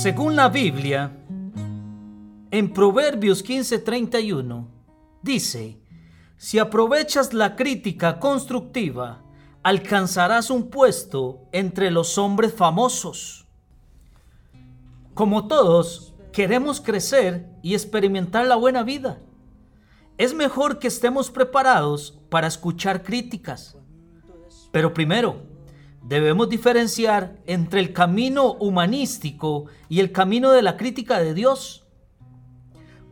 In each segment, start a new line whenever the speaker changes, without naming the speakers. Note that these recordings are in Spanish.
Según la Biblia, en Proverbios 15:31, dice, si aprovechas la crítica constructiva, alcanzarás un puesto entre los hombres famosos. Como todos, queremos crecer y experimentar la buena vida. Es mejor que estemos preparados para escuchar críticas. Pero primero, debemos diferenciar entre el camino humanístico y el camino de la crítica de Dios.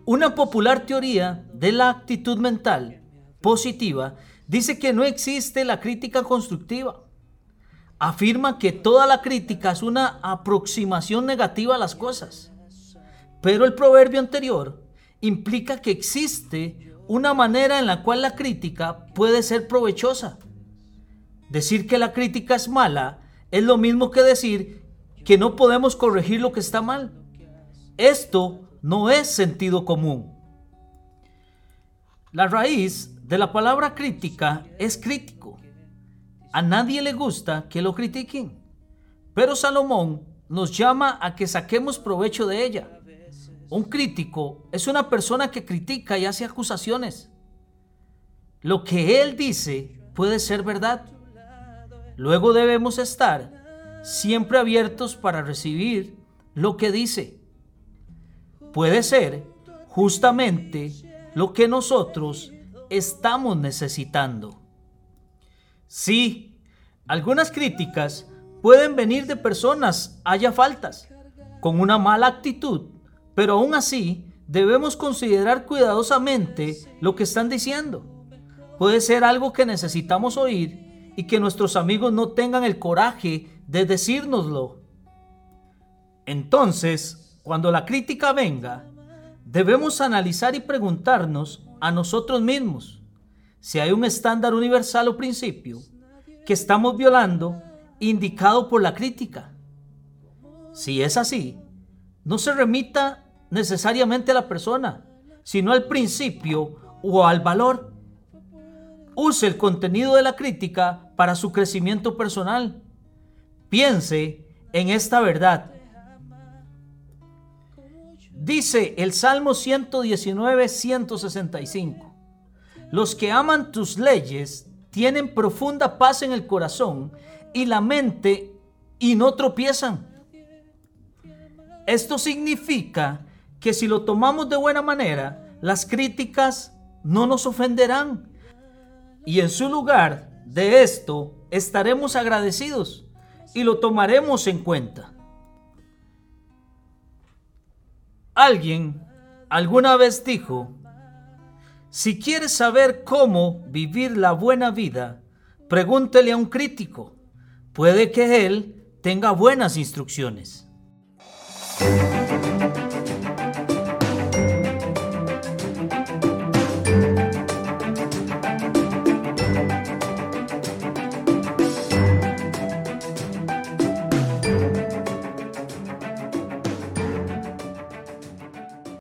Una popular teoría de la actitud mental positiva dice que no existe la crítica constructiva. Afirma que toda la crítica es una aproximación negativa a las cosas. Pero el proverbio anterior implica que existe una manera en la cual la crítica puede ser provechosa. Decir que la crítica es mala es lo mismo que decir que no podemos corregir lo que está mal. Esto no es sentido común. La raíz de la palabra crítica es crítico. A nadie le gusta que lo critiquen, pero Salomón nos llama a que saquemos provecho de ella. Un crítico es una persona que critica y hace acusaciones. Lo que él dice puede ser verdad. Luego debemos estar siempre abiertos para recibir lo que dice. Puede ser justamente lo que nosotros estamos necesitando. Sí, algunas críticas pueden venir de personas haya faltas, con una mala actitud, pero aún así debemos considerar cuidadosamente lo que están diciendo. Puede ser algo que necesitamos oír y que nuestros amigos no tengan el coraje de decírnoslo. Entonces, cuando la crítica venga, debemos analizar y preguntarnos a nosotros mismos si hay un estándar universal o principio que estamos violando indicado por la crítica. Si es así, no se remita necesariamente a la persona, sino al principio o al valor. Use el contenido de la crítica para su crecimiento personal. Piense en esta verdad. Dice el Salmo 119, 165. Los que aman tus leyes tienen profunda paz en el corazón y la mente y no tropiezan. Esto significa que si lo tomamos de buena manera, las críticas no nos ofenderán. Y en su lugar de esto estaremos agradecidos y lo tomaremos en cuenta. Alguien alguna vez dijo, si quieres saber cómo vivir la buena vida, pregúntele a un crítico. Puede que él tenga buenas instrucciones.